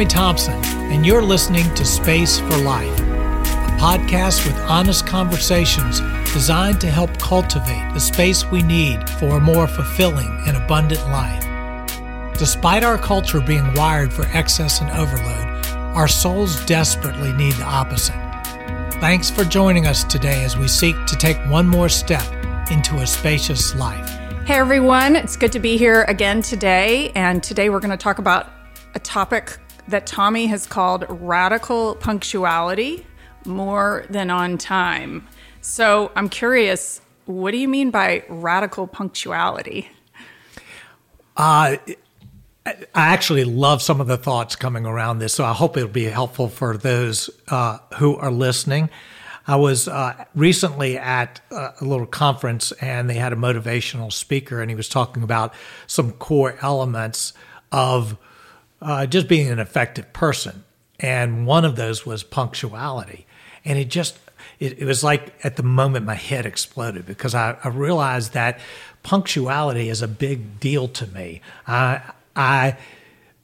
Tommy Thompson, and you're listening to Space for Life, a podcast with honest conversations designed to help cultivate the space we need for a more fulfilling and abundant life. Despite our culture being wired for excess and overload, our souls desperately need the opposite. Thanks for joining us today as we seek to take one more step into a spacious life. Hey everyone, it's good to be here again today. And today we're going to talk about a topic that Tommy has called radical punctuality more than on time. So I'm curious, what do you mean by radical punctuality? Uh, I actually love some of the thoughts coming around this, so I hope it'll be helpful for those uh, who are listening. I was uh, recently at a little conference and they had a motivational speaker, and he was talking about some core elements of uh, just being an effective person. And one of those was punctuality. And it just, it, it was like at the moment my head exploded because I, I realized that punctuality is a big deal to me. I, I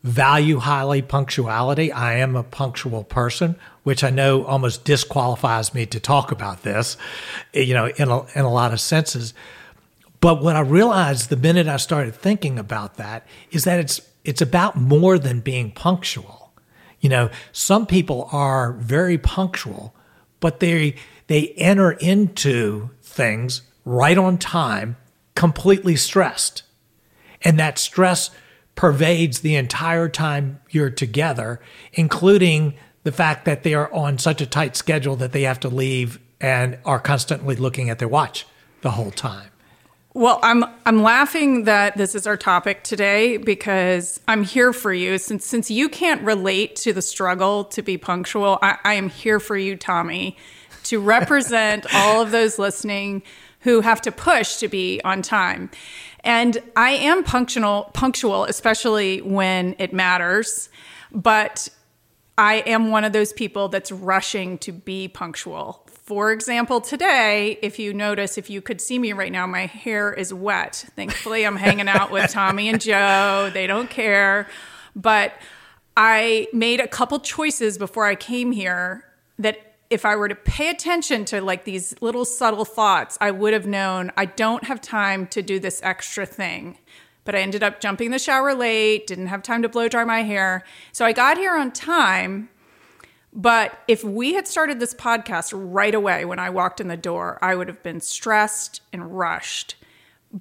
value highly punctuality. I am a punctual person, which I know almost disqualifies me to talk about this, you know, in a, in a lot of senses. But what I realized the minute I started thinking about that is that it's it's about more than being punctual. You know, some people are very punctual, but they they enter into things right on time, completely stressed. And that stress pervades the entire time you're together, including the fact that they are on such a tight schedule that they have to leave and are constantly looking at their watch the whole time. Well, I'm I'm laughing that this is our topic today because I'm here for you. Since since you can't relate to the struggle to be punctual, I, I am here for you, Tommy, to represent all of those listening who have to push to be on time. And I am punctual punctual, especially when it matters, but I am one of those people that's rushing to be punctual for example, today, if you notice, if you could see me right now, my hair is wet. Thankfully, I'm hanging out with Tommy and Joe. They don't care. But I made a couple choices before I came here that if I were to pay attention to like these little subtle thoughts, I would have known I don't have time to do this extra thing. But I ended up jumping the shower late, didn't have time to blow dry my hair. So I got here on time but if we had started this podcast right away when I walked in the door, I would have been stressed and rushed.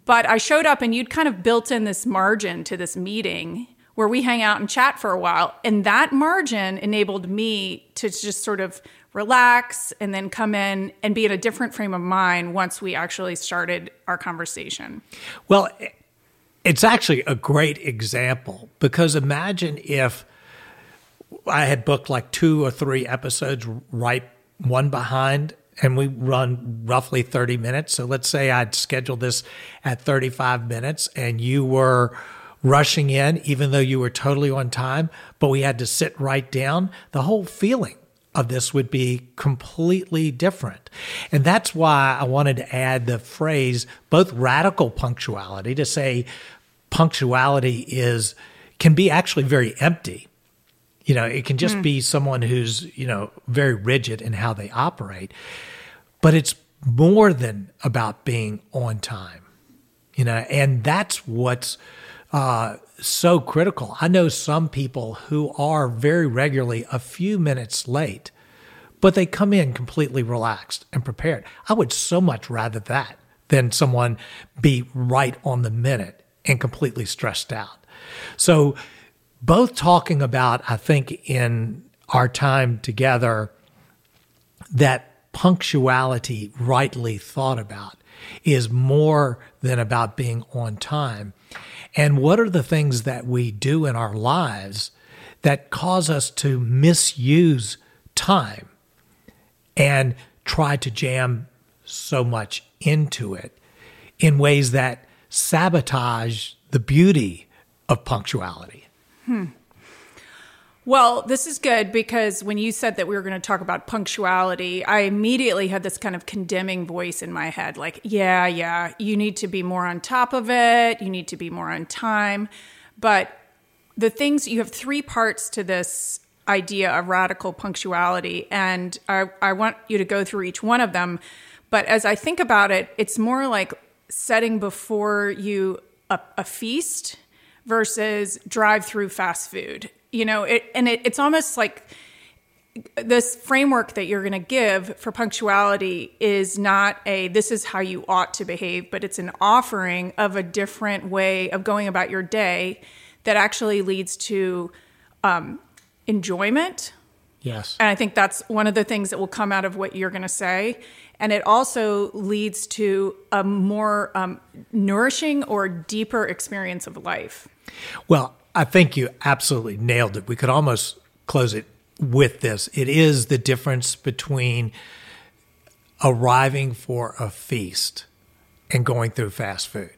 But I showed up and you'd kind of built in this margin to this meeting where we hang out and chat for a while. And that margin enabled me to just sort of relax and then come in and be in a different frame of mind once we actually started our conversation. Well, it's actually a great example because imagine if I had booked like two or three episodes right one behind and we run roughly 30 minutes. So let's say I'd scheduled this at 35 minutes and you were rushing in, even though you were totally on time, but we had to sit right down. The whole feeling of this would be completely different. And that's why I wanted to add the phrase both radical punctuality to say punctuality is can be actually very empty you know, it can just mm. be someone who's, you know, very rigid in how they operate. But it's more than about being on time, you know, and that's what's uh, so critical. I know some people who are very regularly a few minutes late, but they come in completely relaxed and prepared. I would so much rather that than someone be right on the minute and completely stressed out. So, both talking about, I think, in our time together, that punctuality, rightly thought about, is more than about being on time. And what are the things that we do in our lives that cause us to misuse time and try to jam so much into it in ways that sabotage the beauty of punctuality? Hmm. Well, this is good because when you said that we were going to talk about punctuality, I immediately had this kind of condemning voice in my head like, yeah, yeah, you need to be more on top of it, you need to be more on time. But the things you have three parts to this idea of radical punctuality, and I, I want you to go through each one of them. But as I think about it, it's more like setting before you a, a feast versus drive through fast food. You know, it, and it, it's almost like this framework that you're going to give for punctuality is not a this is how you ought to behave, but it's an offering of a different way of going about your day that actually leads to um, enjoyment. Yes. And I think that's one of the things that will come out of what you're going to say. And it also leads to a more um, nourishing or deeper experience of life. Well, I think you absolutely nailed it. We could almost close it with this. It is the difference between arriving for a feast and going through fast food.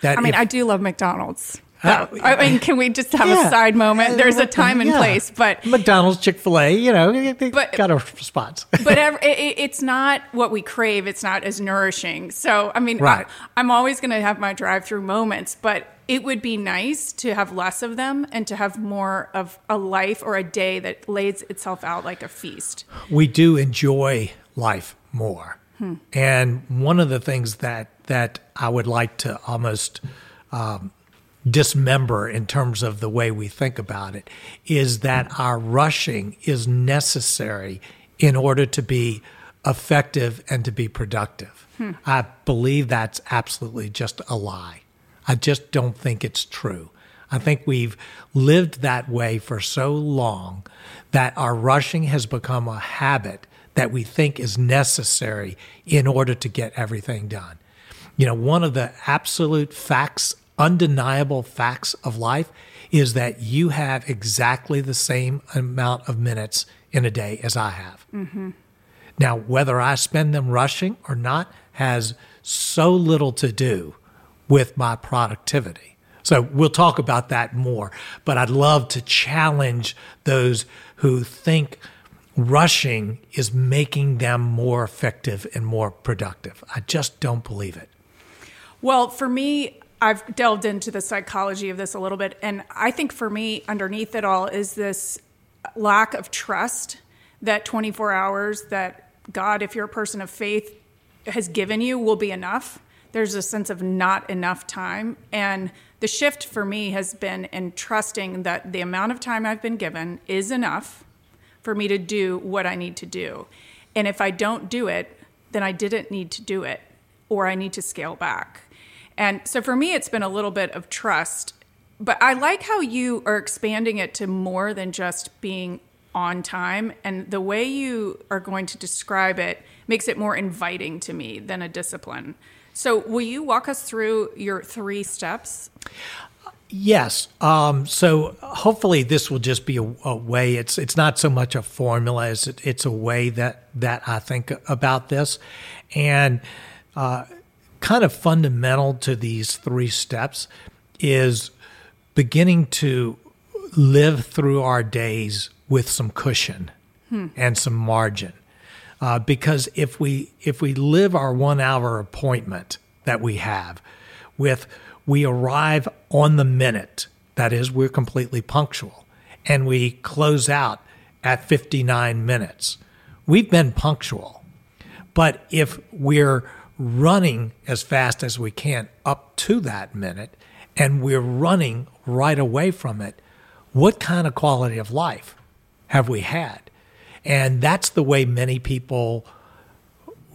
That I mean, if, I do love McDonald's. Uh, I mean, can we just have yeah, a side moment? There's a time and yeah. place, but McDonald's, Chick Fil A, you know, they but, got our spots. but it, it's not what we crave. It's not as nourishing. So, I mean, right. I, I'm always going to have my drive-through moments, but it would be nice to have less of them and to have more of a life or a day that lays itself out like a feast. We do enjoy life more. Hmm. And one of the things that that I would like to almost um, dismember in terms of the way we think about it is that our rushing is necessary in order to be effective and to be productive. Hmm. I believe that's absolutely just a lie. I just don't think it's true. I think we've lived that way for so long that our rushing has become a habit that we think is necessary in order to get everything done. You know, one of the absolute facts undeniable facts of life is that you have exactly the same amount of minutes in a day as I have. Mm-hmm. Now, whether I spend them rushing or not has so little to do with my productivity. So we'll talk about that more, but I'd love to challenge those who think rushing is making them more effective and more productive. I just don't believe it. Well, for me, I've delved into the psychology of this a little bit, and I think for me, underneath it all, is this lack of trust that 24 hours that God, if you're a person of faith, has given you will be enough. There's a sense of not enough time. And the shift for me has been in trusting that the amount of time I've been given is enough for me to do what I need to do. And if I don't do it, then I didn't need to do it, or I need to scale back. And so for me, it's been a little bit of trust. But I like how you are expanding it to more than just being on time. And the way you are going to describe it makes it more inviting to me than a discipline. So, will you walk us through your three steps? Yes. Um, so hopefully this will just be a, a, way. It's it's not so much a formula as it, it's a way that that I think about this, and uh, kind of fundamental to these three steps is beginning to live through our days with some cushion hmm. and some margin. Uh, because if we if we live our one hour appointment that we have with we arrive on the minute that is we're completely punctual and we close out at 59 minutes we've been punctual but if we're running as fast as we can up to that minute and we're running right away from it, what kind of quality of life have we had? And that's the way many people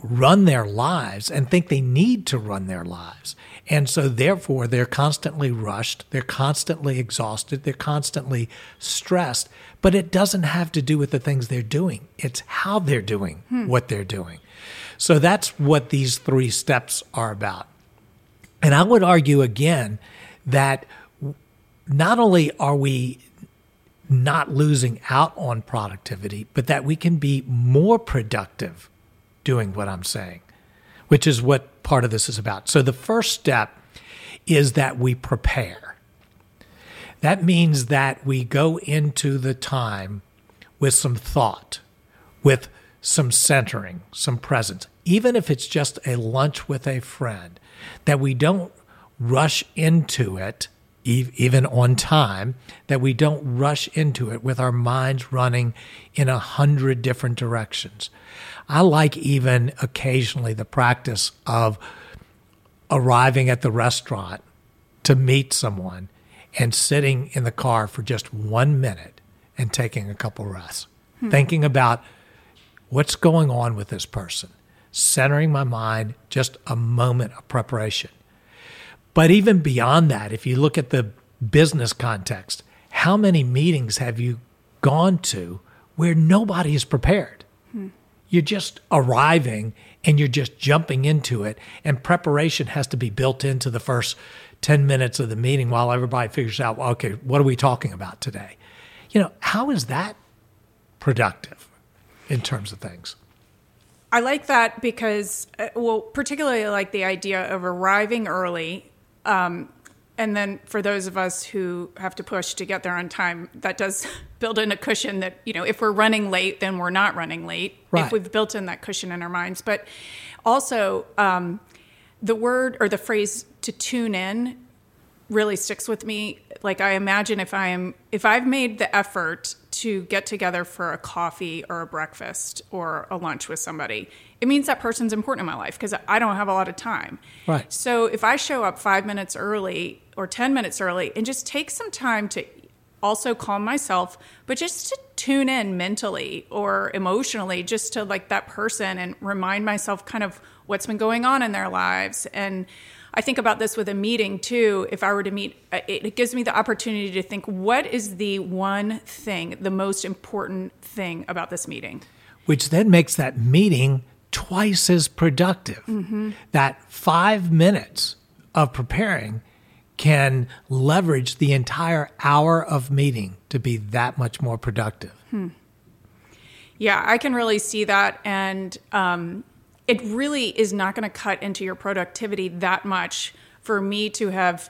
run their lives and think they need to run their lives. And so, therefore, they're constantly rushed, they're constantly exhausted, they're constantly stressed. But it doesn't have to do with the things they're doing, it's how they're doing hmm. what they're doing. So that's what these three steps are about. And I would argue again that not only are we not losing out on productivity, but that we can be more productive doing what I'm saying, which is what part of this is about. So the first step is that we prepare. That means that we go into the time with some thought, with some centering, some presence, even if it's just a lunch with a friend, that we don't rush into it even on time, that we don't rush into it with our minds running in a hundred different directions. I like even occasionally the practice of arriving at the restaurant to meet someone and sitting in the car for just one minute and taking a couple rests, hmm. thinking about what's going on with this person, centering my mind, just a moment of preparation. But even beyond that, if you look at the business context, how many meetings have you gone to where nobody is prepared? Hmm. You're just arriving and you're just jumping into it, and preparation has to be built into the first 10 minutes of the meeting while everybody figures out, well, okay, what are we talking about today? You know, how is that productive in terms of things? I like that because, uh, well, particularly like the idea of arriving early um, and then for those of us who have to push to get there on time, that does build in a cushion that, you know, if we're running late, then we're not running late. Right. If we've built in that cushion in our minds. But also, um, the word or the phrase to tune in really sticks with me. Like I imagine if I am if I've made the effort to get together for a coffee or a breakfast or a lunch with somebody, it means that person's important in my life because I don't have a lot of time. Right. So if I show up 5 minutes early or 10 minutes early and just take some time to also calm myself, but just to tune in mentally or emotionally just to like that person and remind myself kind of what's been going on in their lives and I think about this with a meeting too. If I were to meet, uh, it gives me the opportunity to think what is the one thing, the most important thing about this meeting? Which then makes that meeting twice as productive. Mm-hmm. That five minutes of preparing can leverage the entire hour of meeting to be that much more productive. Hmm. Yeah, I can really see that. And um, it really is not going to cut into your productivity that much for me to have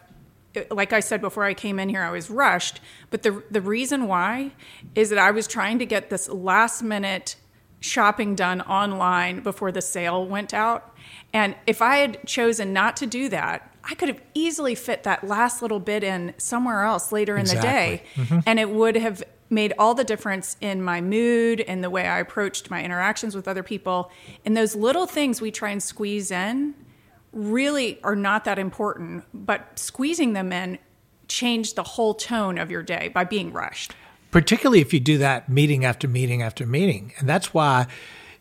like I said before I came in here, I was rushed. But the the reason why is that I was trying to get this last minute shopping done online before the sale went out. And if I had chosen not to do that, I could have easily fit that last little bit in somewhere else later in exactly. the day. Mm-hmm. And it would have made all the difference in my mood and the way I approached my interactions with other people. And those little things we try and squeeze in really are not that important, but squeezing them in change the whole tone of your day by being rushed. Particularly if you do that meeting after meeting after meeting. And that's why,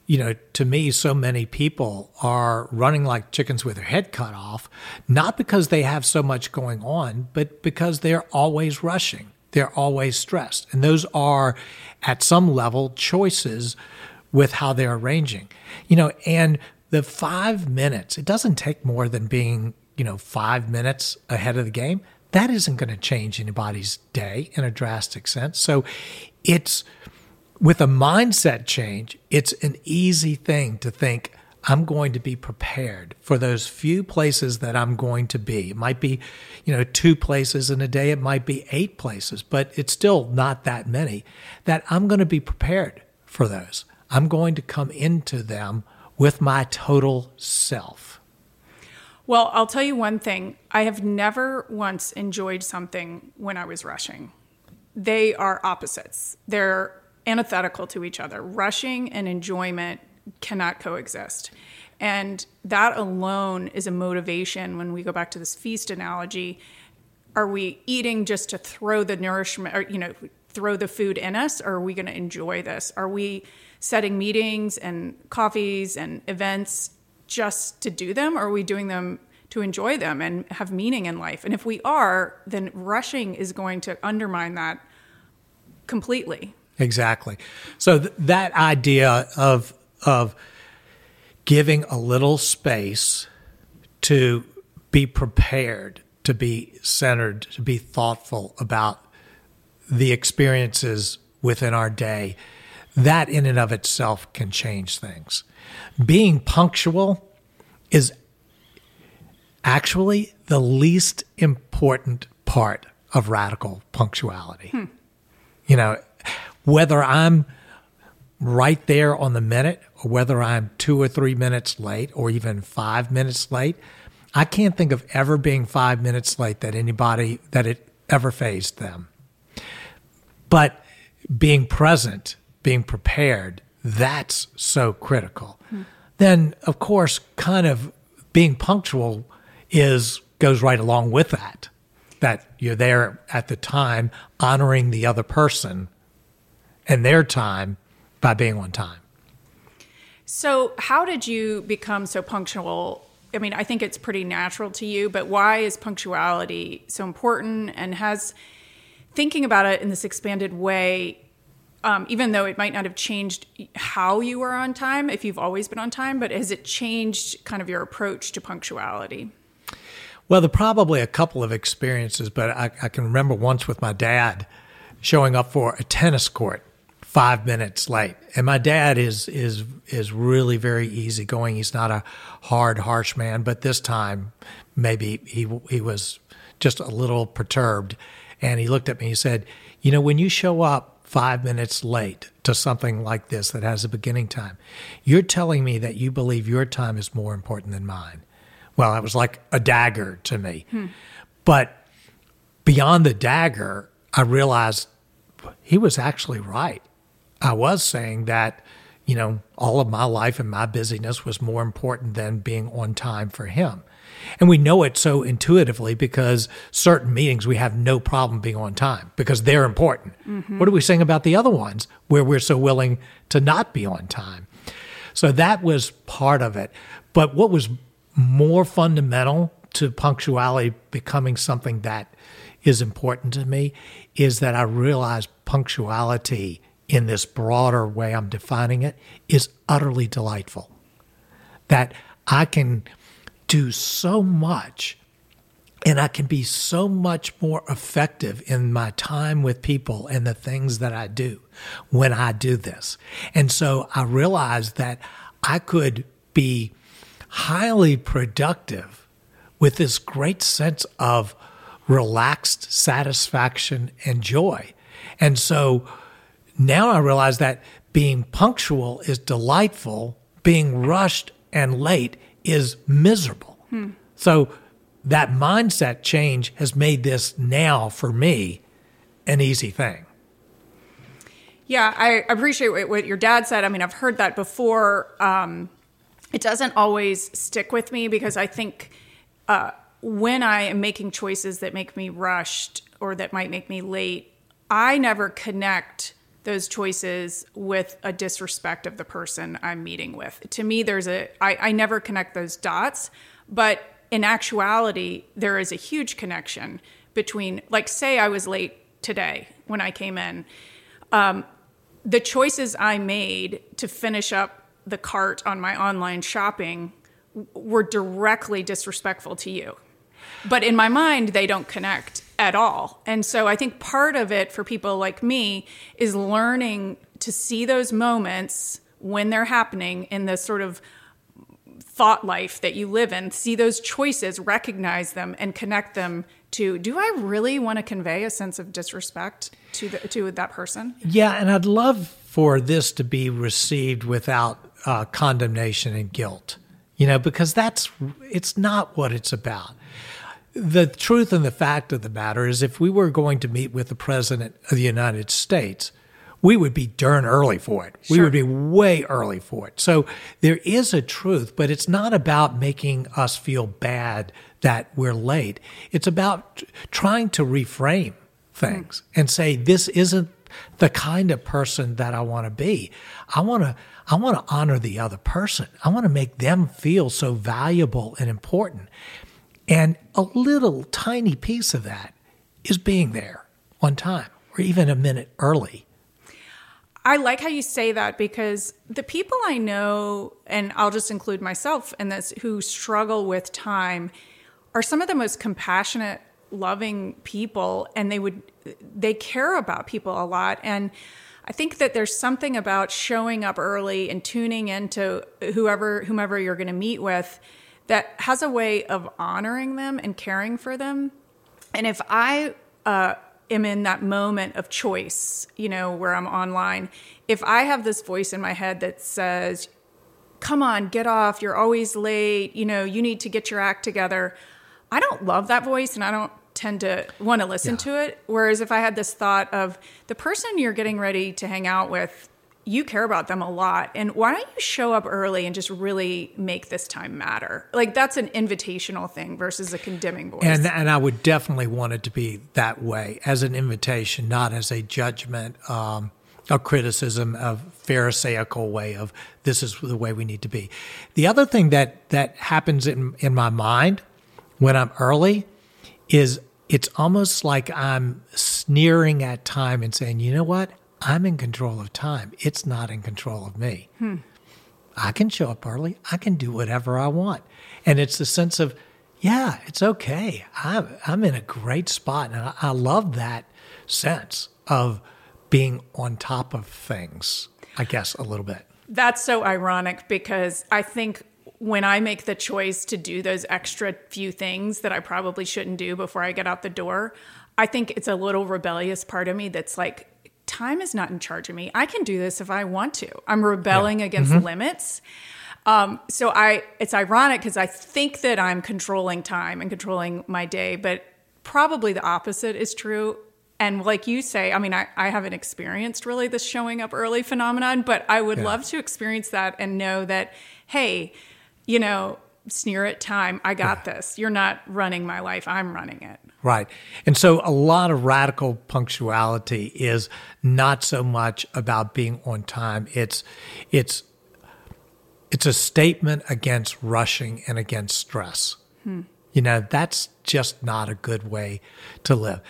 you know, to me, so many people are running like chickens with their head cut off, not because they have so much going on, but because they're always rushing they're always stressed. And those are, at some level, choices with how they're arranging. You know, and the five minutes, it doesn't take more than being, you know, five minutes ahead of the game. That isn't going to change anybody's day in a drastic sense. So it's with a mindset change, it's an easy thing to think, I'm going to be prepared for those few places that I'm going to be. It might be, you know, two places in a day, it might be eight places, but it's still not that many. That I'm going to be prepared for those. I'm going to come into them with my total self. Well, I'll tell you one thing. I have never once enjoyed something when I was rushing. They are opposites. They're antithetical to each other. Rushing and enjoyment cannot coexist. And that alone is a motivation when we go back to this feast analogy. Are we eating just to throw the nourishment or, you know, throw the food in us, or are we going to enjoy this? Are we setting meetings and coffees and events just to do them, or are we doing them to enjoy them and have meaning in life? And if we are, then rushing is going to undermine that completely. Exactly. So th- that idea of of giving a little space to be prepared, to be centered, to be thoughtful about the experiences within our day, that in and of itself can change things. Being punctual is actually the least important part of radical punctuality. Hmm. You know, whether I'm right there on the minute, whether I'm two or three minutes late or even five minutes late, I can't think of ever being five minutes late that anybody that it ever fazed them. But being present, being prepared, that's so critical. Hmm. Then, of course, kind of being punctual is goes right along with that. That you're there at the time, honoring the other person and their time by being on time. So, how did you become so punctual? I mean, I think it's pretty natural to you, but why is punctuality so important? And has thinking about it in this expanded way, um, even though it might not have changed how you were on time, if you've always been on time, but has it changed kind of your approach to punctuality? Well, there are probably a couple of experiences, but I, I can remember once with my dad showing up for a tennis court five minutes late. And my dad is is is really very easygoing. He's not a hard, harsh man, but this time maybe he he was just a little perturbed. And he looked at me. He said, "You know, when you show up five minutes late to something like this that has a beginning time, you're telling me that you believe your time is more important than mine." Well, that was like a dagger to me. Hmm. But beyond the dagger, I realized he was actually right. I was saying that, you know, all of my life and my busyness was more important than being on time for him. And we know it so intuitively because certain meetings we have no problem being on time because they're important. Mm-hmm. What are we saying about the other ones where we're so willing to not be on time? So that was part of it. But what was more fundamental to punctuality becoming something that is important to me is that I realized punctuality in this broader way I'm defining it is utterly delightful. That I can do so much and I can be so much more effective in my time with people and the things that I do when I do this. And so I realized that I could be highly productive with this great sense of relaxed satisfaction and joy. And so now I realize that being punctual is delightful, being rushed and late is miserable. Hmm. So that mindset change has made this now for me an easy thing. Yeah, I appreciate what your dad said. I mean, I've heard that before. Um, it doesn't always stick with me because I think uh, when I am making choices that make me rushed or that might make me late, I never connect those choices with a disrespect of the person I'm meeting with. To me, there's a I, I never connect those dots, but in actuality, there is a huge connection between, like, say I was late today when I came in. Um, the choices I made to finish up the cart on my online shopping were directly disrespectful to you. But in my mind, they don't connect at all. And so I think part of it for people like me is learning to see those moments when they're happening in the sort of thought life that you live in, see those choices, recognize them, and connect them to do I really want to convey a sense of disrespect to the, to that person? Yeah, and I'd love for this to be received without uh, condemnation and guilt, you know, because that's it's not what it's about the truth and the fact of the matter is, if we were going to meet with the President of the United States, we would be darn early for it. Sure. We would be way early for it. So there is a truth, but it's not about making us feel bad that we're late. It's about trying to reframe things mm. and say, this isn't the kind of person that I want to be. I want to I want to honor the other person. I want to make them feel so valuable and important. And a little tiny piece of that is being there on time or even a minute early. I like how you say that because the people I know, and I'll just include myself in this, who struggle with time are some of the most compassionate, loving people, and they would, they care about people a lot. And I think that there's something about showing up early and tuning into whoever, whomever you're going to meet with that has a way of honoring them and caring for them. And if I uh, am in that moment of choice, you know, where I'm online, if I have this voice in my head that says, come on, get off. You're always late. You know, you need to get your act together. I don't love that voice and I don't tend to want to listen yeah. to it. Whereas if I had this thought of the person you're getting ready to hang out with, you care about them a lot. And why don't you show up early and just really make this time matter? Like that's an invitational thing versus a condemning voice. And and I would definitely want it to be that way as an invitation, not as a judgment. Um, a criticism of pharisaical way of this is the way we need to be. The other thing that that happens in in my mind when I'm early is it's almost like I'm sneering at time and saying, you know what? I'm in control of time. It's not in control of me. Hmm. I can show up early. I can do whatever I want. And it's the sense of, yeah, it's okay. I'm, I'm in a great spot. And I, I love that sense of being on top of things, I guess, a little bit. That's so ironic because I think when I make the choice to do those extra few things that I probably shouldn't do before I get out the door, I think it's a little rebellious part of me that's like, time is not in charge of me. I can do this if I want to. I'm rebelling yeah. against mm-hmm. limits. Um, so I, it's ironic because I think that I'm controlling time and controlling my day, but probably the opposite is true. And like you say, I mean, I, I haven't experienced really this showing up early phenomenon, but I would yeah. love to experience that and know that, hey, you know, sneer at time. I got this. You're not running my life. I'm running it. Right. And so a lot of radical punctuality is not so much about being on time. It's it's it's a statement against rushing and against stress. Hmm. You know, that's just not a good way to live.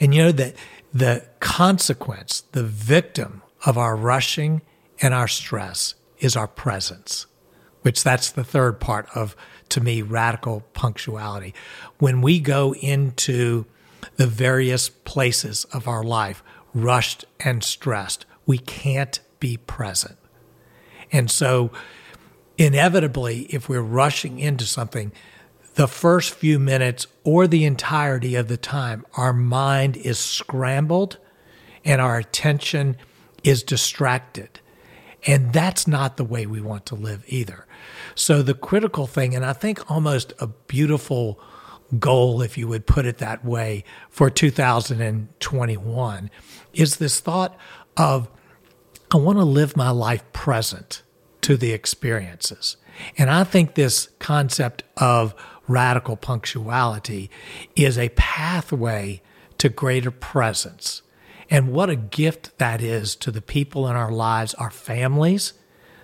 And you know that the consequence, the victim of our rushing and our stress is our presence which that's the third part of, to me, radical punctuality. When we go into the various places of our life, rushed and stressed, we can't be present. And so, inevitably, if we're rushing into something, the first few minutes or the entirety of the time, our mind is scrambled and our attention is distracted. And that's not the way we want to live either. So the critical thing, and I think almost a beautiful goal, if you would put it that way, for 2021 is this thought of I want to live my life present to the experiences. And I think this concept of radical punctuality is a pathway to greater presence. And what a gift that is to the people in our lives, our families,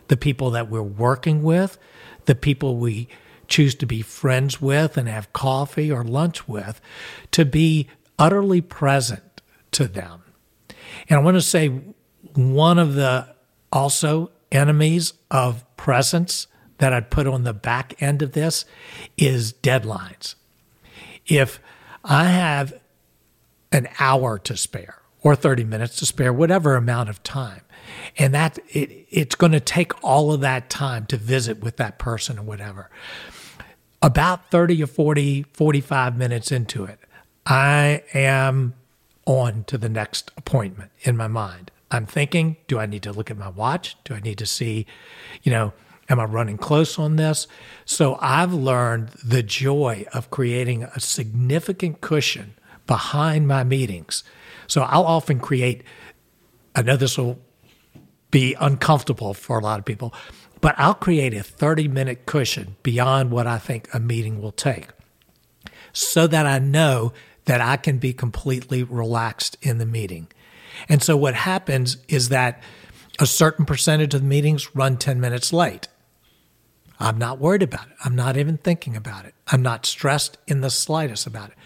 the people that we're working with, the people we choose to be friends with and have coffee or lunch with, to be utterly present to them. And I want to say one of the also enemies of presence that I'd put on the back end of this is deadlines. If I have an hour to spare or 30 minutes to spare, whatever amount of time, and that it, it's going to take all of that time to visit with that person or whatever. About 30 or 40 45 minutes into it i am on to the next appointment in my mind. I'm thinking do i need to look at my watch? Do i need to see you know am i running close on this? So i've learned the joy of creating a significant cushion behind my meetings so i'll often create i know this will be uncomfortable for a lot of people. But I'll create a 30 minute cushion beyond what I think a meeting will take so that I know that I can be completely relaxed in the meeting. And so what happens is that a certain percentage of meetings run 10 minutes late. I'm not worried about it. I'm not even thinking about it. I'm not stressed in the slightest about it.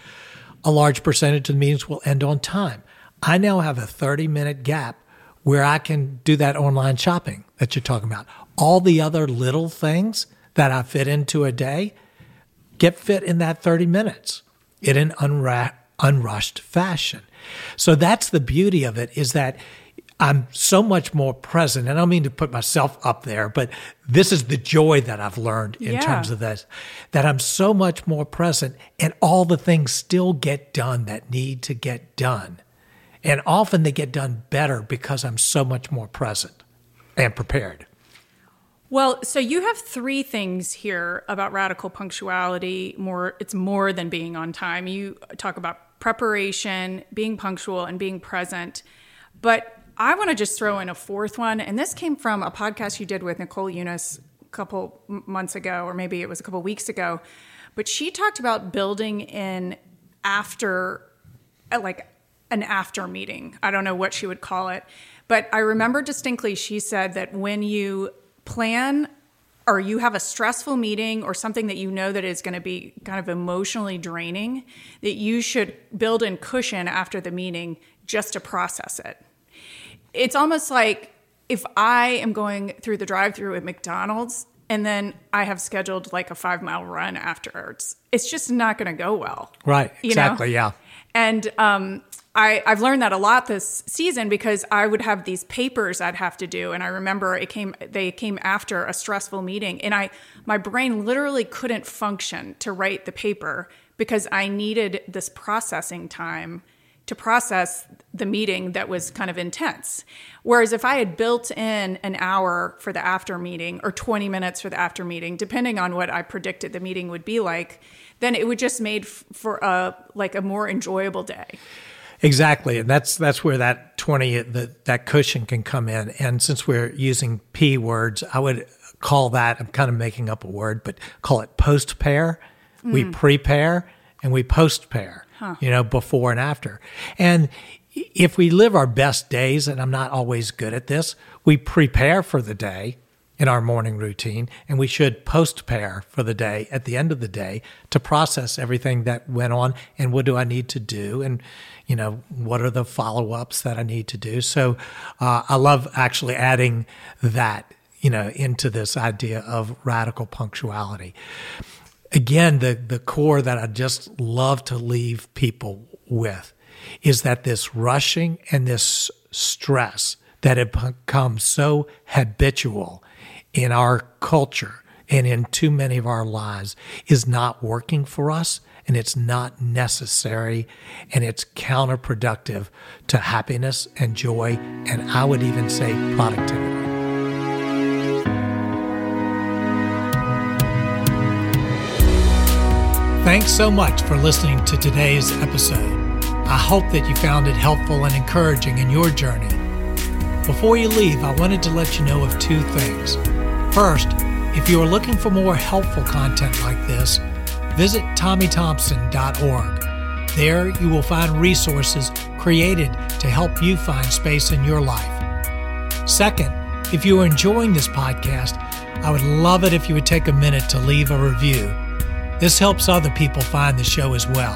A large percentage of the meetings will end on time. I now have a 30 minute gap where I can do that online shopping that you're talking about. All the other little things that I fit into a day get fit in that 30 minutes in an unra- unrushed fashion. So that's the beauty of it is that I'm so much more present. And I don't mean to put myself up there, but this is the joy that I've learned in yeah. terms of this that I'm so much more present and all the things still get done that need to get done. And often they get done better because I'm so much more present and prepared. Well, so you have three things here about radical punctuality. More, it's more than being on time. You talk about preparation, being punctual, and being present. But I want to just throw in a fourth one, and this came from a podcast you did with Nicole Unice a couple months ago, or maybe it was a couple weeks ago. But she talked about building in after, uh, like an after meeting. I don't know what she would call it. But I remember distinctly she said that when you plan or you have a stressful meeting or something that you know that is going to be kind of emotionally draining, that you should build in cushion after the meeting just to process it. It's almost like if I am going through the drive through at McDonald's and then I have scheduled like a five mile run afterwards, it's just not going to go well. Right. Exactly. Know? Yeah. And um, I, I've learned that a lot this season because I would have these papers I'd have to do, and I remember it came they came after a stressful meeting, and I my brain literally couldn't function to write the paper because I needed this processing time to process the meeting that was kind of intense. Whereas if I had built in an hour for the after meeting or 20 minutes for the after meeting, depending on what I predicted the meeting would be like, then it would just made for a like a more enjoyable day. Exactly, and that's that's where that twenty that that cushion can come in. And since we're using p words, I would call that I'm kind of making up a word, but call it post pair. Mm. We prepare and we post pair. Huh. You know, before and after. And if we live our best days, and I'm not always good at this, we prepare for the day in our morning routine, and we should post pair for the day at the end of the day to process everything that went on and what do I need to do and you know what are the follow ups that I need to do. So uh, I love actually adding that you know into this idea of radical punctuality. Again, the the core that I just love to leave people with is that this rushing and this stress that have become so habitual in our culture and in too many of our lives is not working for us and it's not necessary and it's counterproductive to happiness and joy and I would even say productivity. Thanks so much for listening to today's episode. I hope that you found it helpful and encouraging in your journey. Before you leave, I wanted to let you know of two things. First, if you are looking for more helpful content like this, visit TommyThompson.org. There you will find resources created to help you find space in your life. Second, if you are enjoying this podcast, I would love it if you would take a minute to leave a review. This helps other people find the show as well.